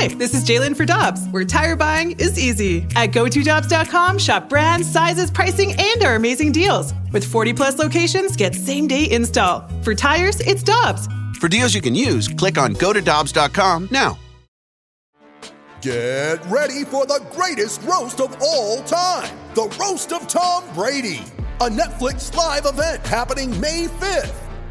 Hi, this is Jalen for Dobbs, where tire buying is easy. At GoToDobbs.com, shop brands, sizes, pricing, and our amazing deals. With 40 plus locations, get same day install. For tires, it's Dobbs. For deals you can use, click on GoToDobbs.com now. Get ready for the greatest roast of all time the Roast of Tom Brady, a Netflix live event happening May 5th.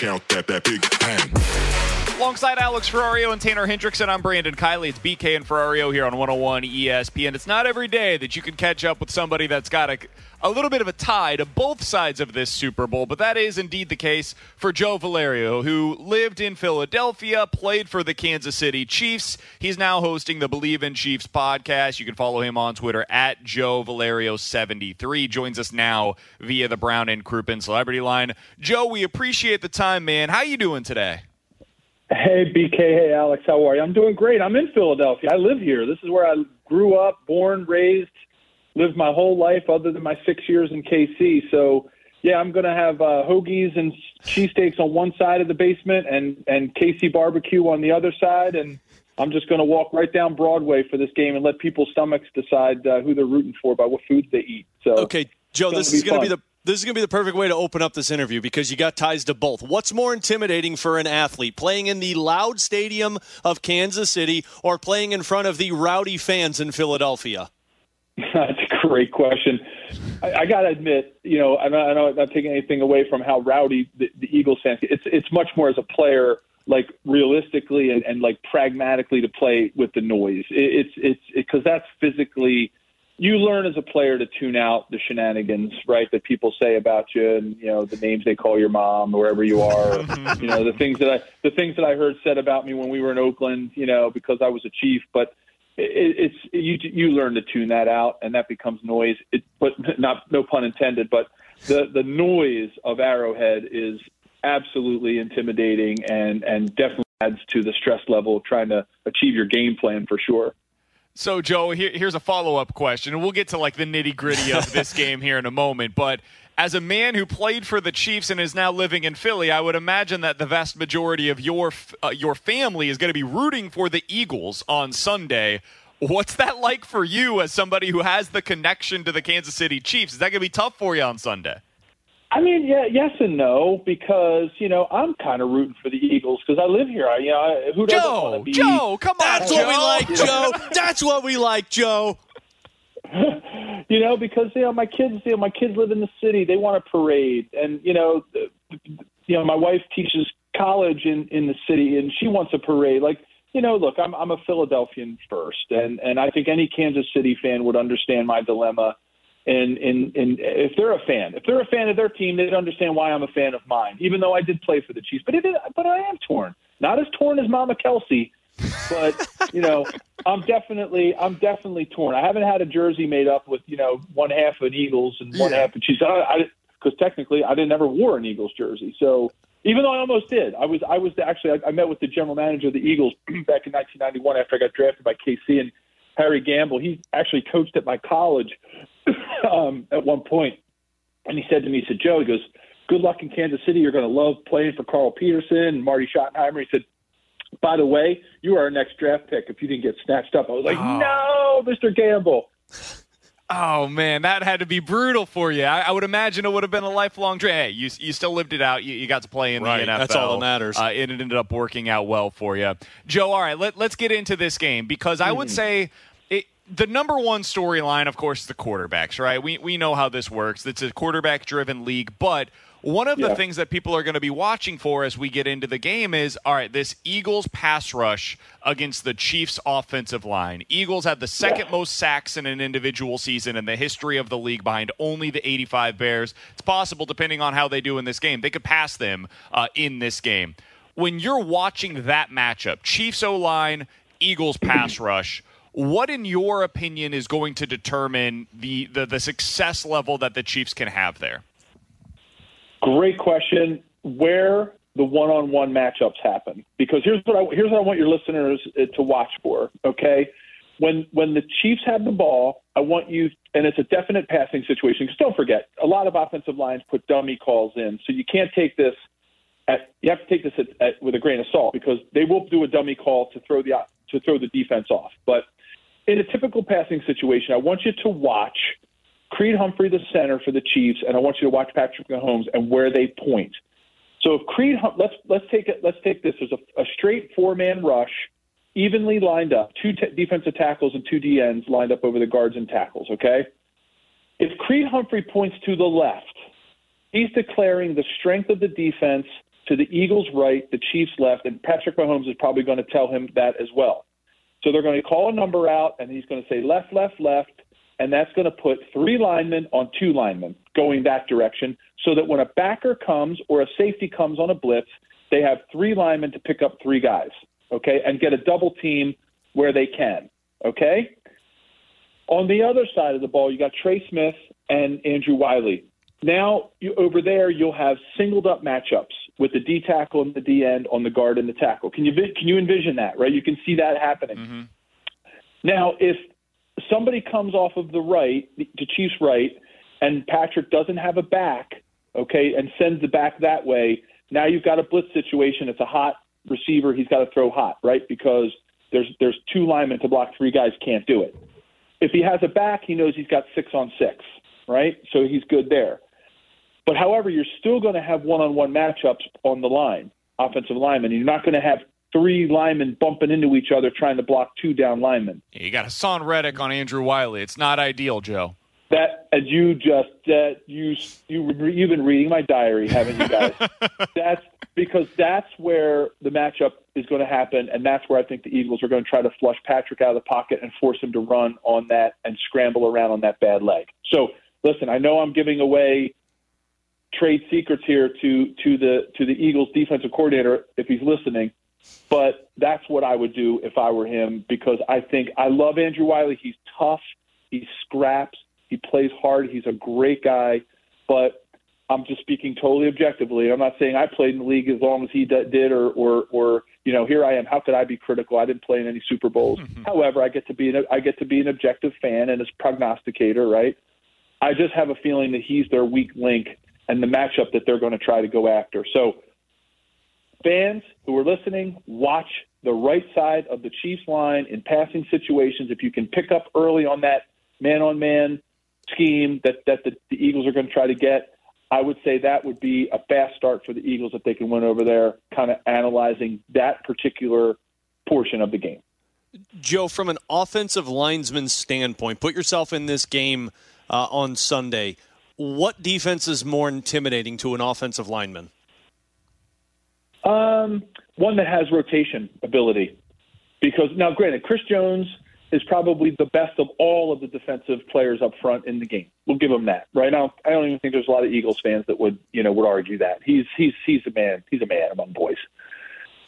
Count that, that big bang. Alongside Alex Ferrario and Tanner Hendrickson, I'm Brandon Kiley. It's BK and Ferrario here on 101 ESPN. It's not every day that you can catch up with somebody that's got a, a little bit of a tie to both sides of this Super Bowl, but that is indeed the case for Joe Valerio, who lived in Philadelphia, played for the Kansas City Chiefs. He's now hosting the Believe in Chiefs podcast. You can follow him on Twitter at Joe Valerio73. Joins us now via the Brown and Crouppen Celebrity Line. Joe, we appreciate the time, man. How you doing today? Hey, BK. Hey, Alex. How are you? I'm doing great. I'm in Philadelphia. I live here. This is where I grew up, born, raised, lived my whole life other than my six years in KC. So, yeah, I'm going to have uh, hoagies and cheesesteaks on one side of the basement and, and KC barbecue on the other side. And I'm just going to walk right down Broadway for this game and let people's stomachs decide uh, who they're rooting for by what foods they eat. So, Okay, Joe, this is going to be the this is going to be the perfect way to open up this interview because you got ties to both. What's more intimidating for an athlete, playing in the loud stadium of Kansas City or playing in front of the rowdy fans in Philadelphia? That's a great question. I, I got to admit, you know, I'm not, I'm not taking anything away from how rowdy the, the Eagles fans. It's it's much more as a player, like realistically and, and like pragmatically to play with the noise. It, it's it's because that's physically. You learn as a player to tune out the shenanigans, right? That people say about you, and you know the names they call your mom, wherever you are. you know the things that I the things that I heard said about me when we were in Oakland. You know because I was a chief, but it, it's you you learn to tune that out, and that becomes noise. It, but not no pun intended. But the the noise of Arrowhead is absolutely intimidating, and and definitely adds to the stress level of trying to achieve your game plan for sure. So, Joe, here, here's a follow up question, and we'll get to like the nitty gritty of this game here in a moment. But as a man who played for the Chiefs and is now living in Philly, I would imagine that the vast majority of your uh, your family is going to be rooting for the Eagles on Sunday. What's that like for you as somebody who has the connection to the Kansas City Chiefs? Is that going to be tough for you on Sunday? I mean, yeah, yes and no, because you know I'm kind of rooting for the Eagles because I live here. I, you know, I, who doesn't want Joe, to be? Joe, come on, That's Joe. what we like, Joe. That's what we like, Joe. you know, because you know my kids, you know, my kids live in the city. They want a parade, and you know, you know, my wife teaches college in in the city, and she wants a parade. Like, you know, look, I'm I'm a Philadelphian first, and and I think any Kansas City fan would understand my dilemma. And and and if they're a fan, if they're a fan of their team, they'd understand why I'm a fan of mine. Even though I did play for the Chiefs, but it but I am torn. Not as torn as Mama Kelsey, but you know, I'm definitely I'm definitely torn. I haven't had a jersey made up with you know one half an Eagles and one half a Chiefs. I because technically I didn't ever wore an Eagles jersey. So even though I almost did, I was I was actually I, I met with the general manager of the Eagles back in 1991 after I got drafted by KC and Harry Gamble. He actually coached at my college um, at one point, and he said to me, he said, Joe, he goes, good luck in Kansas City. You're going to love playing for Carl Peterson and Marty Schottenheimer. He said, by the way, you are our next draft pick if you didn't get snatched up. I was like, no, Mr. Gamble. Oh man, that had to be brutal for you. I, I would imagine it would have been a lifelong dream. Hey, you you still lived it out. You, you got to play in Right, the NFL. that's all that matters. Uh, it ended up working out well for you, Joe. All right, let, let's get into this game because I would say. The number one storyline, of course, is the quarterbacks, right? We, we know how this works. It's a quarterback driven league. But one of the things that people are going to be watching for as we get into the game is all right, this Eagles pass rush against the Chiefs offensive line. Eagles had the second most sacks in an individual season in the history of the league behind only the 85 Bears. It's possible, depending on how they do in this game, they could pass them uh, in this game. When you're watching that matchup, Chiefs O line, Eagles pass rush. What, in your opinion, is going to determine the, the, the success level that the Chiefs can have there? Great question. Where the one-on-one matchups happen, because here's what I here's what I want your listeners uh, to watch for. Okay, when when the Chiefs have the ball, I want you, and it's a definite passing situation. Because don't forget, a lot of offensive lines put dummy calls in, so you can't take this. At, you have to take this at, at, with a grain of salt because they will do a dummy call to throw the to throw the defense off. But in a typical passing situation, I want you to watch Creed Humphrey, the center for the Chiefs, and I want you to watch Patrick Mahomes and where they point. So if Creed, let's let's take it. Let's take this. There's a, a straight four man rush, evenly lined up, two t- defensive tackles and two DNs lined up over the guards and tackles. Okay. If Creed Humphrey points to the left, he's declaring the strength of the defense to the Eagles' right, the Chiefs' left, and Patrick Mahomes is probably going to tell him that as well. So they're going to call a number out, and he's going to say left, left, left, and that's going to put three linemen on two linemen going that direction so that when a backer comes or a safety comes on a blitz, they have three linemen to pick up three guys, okay, and get a double team where they can, okay? On the other side of the ball, you got Trey Smith and Andrew Wylie. Now, you, over there, you'll have singled up matchups with the D tackle and the D end on the guard and the tackle. Can you can you envision that? Right, you can see that happening. Mm-hmm. Now, if somebody comes off of the right, the Chiefs' right, and Patrick doesn't have a back, okay, and sends the back that way, now you've got a blitz situation. It's a hot receiver. He's got to throw hot, right? Because there's there's two linemen to block three guys. Can't do it. If he has a back, he knows he's got six on six, right? So he's good there. But however, you're still going to have one-on-one matchups on the line, offensive linemen. You're not going to have three linemen bumping into each other trying to block two down linemen. You got Haason Reddick on Andrew Wylie. It's not ideal, Joe. That as you just uh, you you you've been reading my diary, haven't you guys? that's because that's where the matchup is going to happen, and that's where I think the Eagles are going to try to flush Patrick out of the pocket and force him to run on that and scramble around on that bad leg. So listen, I know I'm giving away trade secrets here to to the to the Eagles defensive coordinator if he's listening. But that's what I would do if I were him because I think I love Andrew Wylie. He's tough. He scraps. He plays hard. He's a great guy. But I'm just speaking totally objectively. I'm not saying I played in the league as long as he did, or or or you know, here I am. How could I be critical? I didn't play in any Super Bowls. Mm-hmm. However, I get to be an I get to be an objective fan and a prognosticator, right? I just have a feeling that he's their weak link and the matchup that they're going to try to go after. So fans who are listening, watch the right side of the Chiefs line in passing situations. If you can pick up early on that man on man scheme that, that the, the Eagles are going to try to get, I would say that would be a fast start for the Eagles if they can win over there, kind of analyzing that particular portion of the game. Joe, from an offensive lineman standpoint, put yourself in this game uh, on Sunday. What defense is more intimidating to an offensive lineman? Um, one that has rotation ability. Because now, granted, Chris Jones is probably the best of all of the defensive players up front in the game. We'll give him that. Right now, I don't even think there's a lot of Eagles fans that would, you know, would argue that he's he's he's a man. He's a man among boys.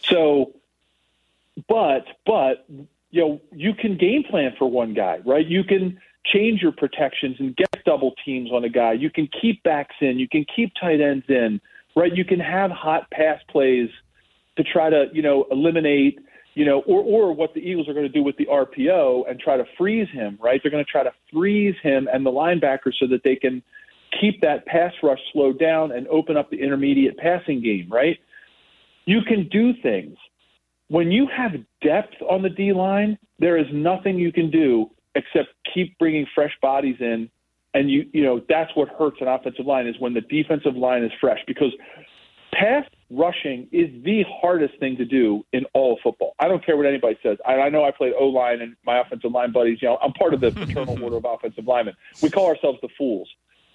So, but but you know, you can game plan for one guy, right? You can change your protections and get double teams on a guy. You can keep backs in. You can keep tight ends in right? You can have hot pass plays to try to, you know, eliminate, you know, or, or what the Eagles are going to do with the RPO and try to freeze him, right? They're going to try to freeze him and the linebacker so that they can keep that pass rush slowed down and open up the intermediate passing game, right? You can do things. When you have depth on the D line, there is nothing you can do except keep bringing fresh bodies in and you you know that's what hurts an offensive line is when the defensive line is fresh because pass rushing is the hardest thing to do in all of football. I don't care what anybody says. I, I know I played O line and my offensive line buddies. You know, I'm part of the paternal order of offensive linemen. We call ourselves the fools,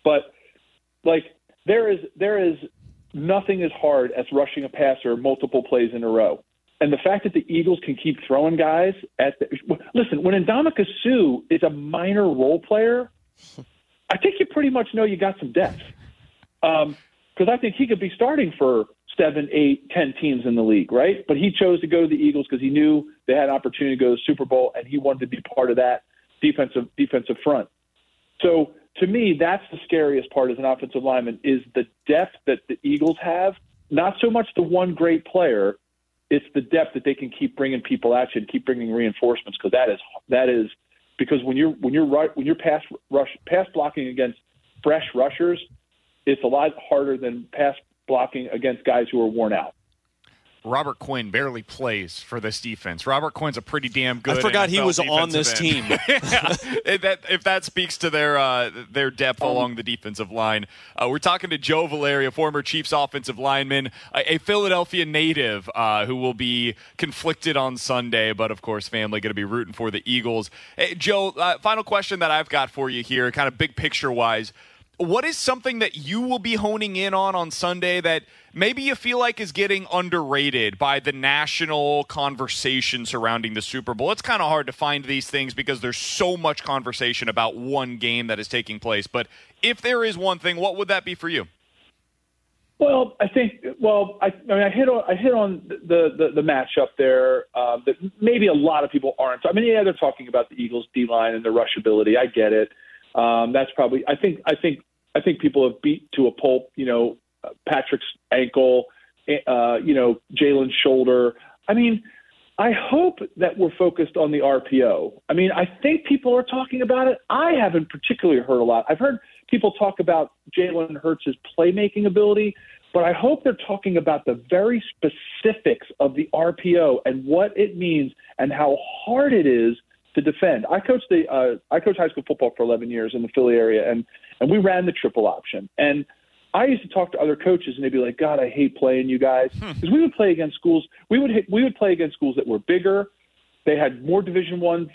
but like there is there is nothing as hard as rushing a passer multiple plays in a row. And the fact that the Eagles can keep throwing guys at the listen when Ndamukong Suh is a minor role player, I think you pretty much know you got some depth. Because um, I think he could be starting for seven, eight, ten teams in the league, right? But he chose to go to the Eagles because he knew They had an opportunity to go to the Super Bowl, and he wanted to be part of that defensive defensive front. So to me, that's the scariest part as an offensive lineman is the depth that the Eagles have. Not so much the one great player, it's the depth that they can keep bringing people at you and keep bringing reinforcements because that is that is because when you're when you're right when you're pass rush pass blocking against fresh rushers, it's a lot harder than pass blocking against guys who are worn out. Robert Quinn barely plays for this defense. Robert Quinn's a pretty damn good. I forgot NFL he was on this end. team. if, that, if that speaks to their uh, their depth Um, along the defensive line, uh, we're talking to Joe Valerio, former Chiefs offensive lineman, a, a Philadelphia native uh, who will be conflicted on Sunday, but of course, family going to be rooting for the Eagles. Hey, Joe, uh, final question that I've got for you here, kind of big picture wise what is something that you will be honing in on on Sunday that maybe you feel like is getting underrated by the national conversation surrounding the Super Bowl? It's kind of hard to find these things because there's so much conversation about one game that is taking place. But if there is one thing, what would that be for you? Well, I think. Well, I, I mean, I hit on I hit on the the, the matchup there um, that maybe a lot of people aren't. I mean, yeah, they're talking about the Eagles' D line and the rush ability. I get it. Um, that's probably. I think. I think. I think people have beat to a pulp. You know, Patrick's ankle. Uh, you know, Jalen's shoulder. I mean, I hope that we're focused on the RPO. I mean, I think people are talking about it. I haven't particularly heard a lot. I've heard people talk about Jalen Hurts' playmaking ability, but I hope they're talking about the very specifics of the RPO and what it means and how hard it is to defend. I coached the uh, I coached high school football for 11 years in the Philly area, and and we ran the triple option. And I used to talk to other coaches, and they'd be like, "God, I hate playing you guys," because we would play against schools. We would hit, we would play against schools that were bigger. They had more Division One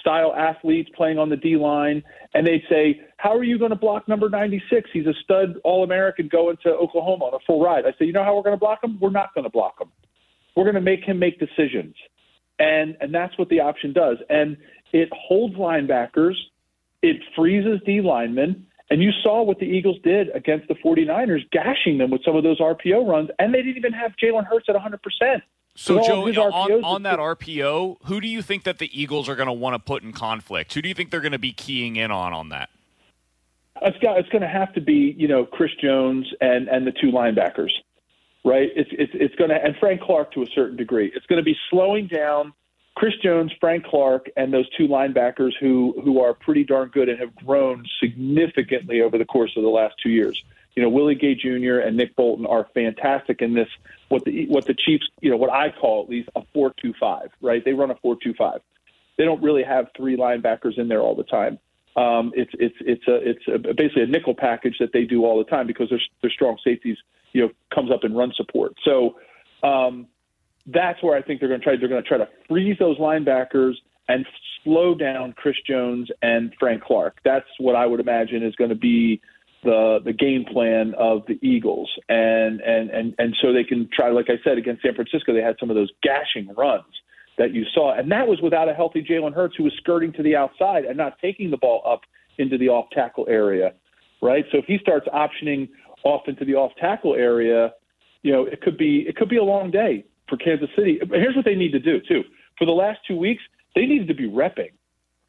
style athletes playing on the D line, and they'd say, "How are you going to block number 96? He's a stud All American going to Oklahoma on a full ride." I say, "You know how we're going to block him? We're not going to block him. We're going to make him make decisions." And and that's what the option does. And it holds linebackers, it freezes D linemen, and you saw what the Eagles did against the 49ers, gashing them with some of those RPO runs, and they didn't even have Jalen Hurts at 100%. So, Joe, on, on that RPO, who do you think that the Eagles are going to want to put in conflict? Who do you think they're going to be keying in on on that? It's got it's going to have to be you know Chris Jones and and the two linebackers, right? It's it's it's going to and Frank Clark to a certain degree. It's going to be slowing down Chris Jones, Frank Clark, and those two linebackers who who are pretty darn good and have grown significantly over the course of the last two years. You know, Willie Gay Jr. and Nick Bolton are fantastic in this. What the what the Chiefs, you know, what I call at least a four-two-five, right? They run a four-two-five. They don't really have three linebackers in there all the time. Um, it's it's it's a it's a, basically a nickel package that they do all the time because their their strong safeties, you know, comes up in run support. So um, that's where I think they're going to try. They're going to try to freeze those linebackers and slow down Chris Jones and Frank Clark. That's what I would imagine is going to be the the game plan of the Eagles. And and and and so they can try, like I said, against San Francisco, they had some of those gashing runs that you saw, and that was without a healthy Jalen Hurts who was skirting to the outside and not taking the ball up into the off tackle area, right? So if he starts optioning off into the off tackle area, you know, it could be it could be a long day for Kansas City. Here's what they need to do too. For the last two weeks, they needed to be repping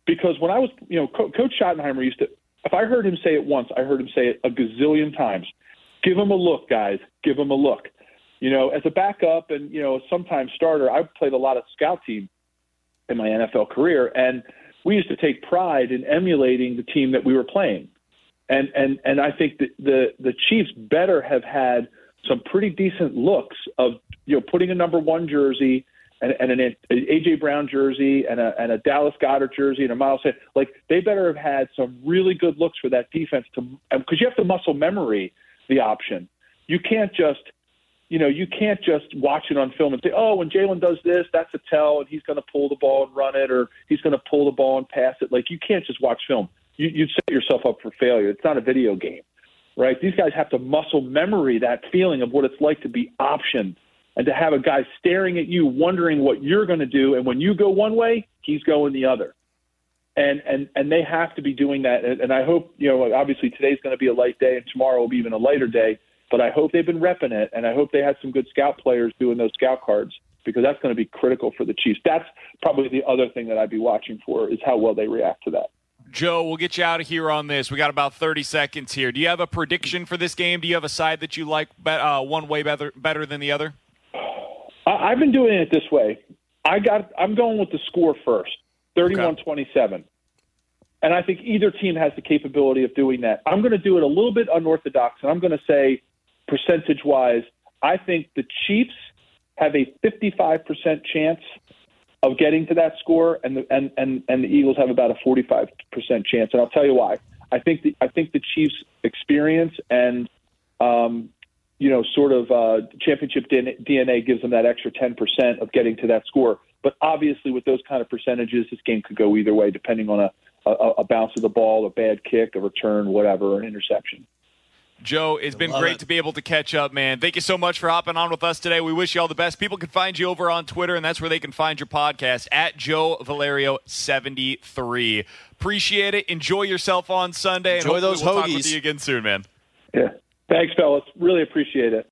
because when I was, you know, Co- Coach Schottenheimer used to. If I heard him say it once, I heard him say it a gazillion times. Give him a look, guys. Give him a look. You know, as a backup and you know, sometimes starter, I've played a lot of scout team in my NFL career, and we used to take pride in emulating the team that we were playing. And and and I think that the the Chiefs better have had some pretty decent looks of you know putting a number one jersey and, and an, an AJ Brown jersey and a and a Dallas Goedert jersey and a Miles Sanders. Like they better have had some really good looks for that defense to because you have to muscle memory the option. You can't just you know you can't just watch it on film and say oh when Jalen does this that's a tell and he's going to pull the ball and run it or he's going to pull the ball and pass it. Like you can't just watch film. You, you'd set yourself up for failure. It's not a video game right? These guys have to muscle memory that feeling of what it's like to be optioned and to have a guy staring at you, wondering what you're going to do. And when you go one way, he's going the other. And and and they have to be doing that. And, and I hope you know. Obviously, today's going to be a light day, and tomorrow will be even a lighter day. But I hope they've been repping it, and I hope they had some good scout players doing those scout cards because that's going to be critical for the Chiefs. That's probably the other thing that I'd be watching for is how well they react to that. Joe, we'll get you out of here on this. We got about 30 seconds here. Do you have a prediction for this game? Do you have a side that you like uh, one way better better than the other? I've been doing it this way. I got. I'm going with the score first, 31-27. And I think either team has the capability of doing that. I'm going to do it a little bit unorthodox, and I'm going to say, percentage wise, I think the Chiefs have a 55% chance of getting to that score, and the and and and the Eagles have about a 45% chance. And I'll tell you why. I think the I think the Chiefs' experience and um, you know sort of uh, championship DNA gives them that extra 10% of getting to that score. But obviously, with those kind of percentages, this game could go either way, depending on a a, a bounce of the ball, a bad kick, a return, whatever, an interception. Joe, it's been great it. to be able to catch up, man. Thank you so much for hopping on with us today. We wish you all the best. People can find you over on Twitter, and that's where they can find your podcast at Joe Valerio seventy three. Appreciate it. Enjoy yourself on Sunday. Enjoy and those we'll hoagies. Talk with you again soon, man. Yeah. Thanks, fellas. Really appreciate it.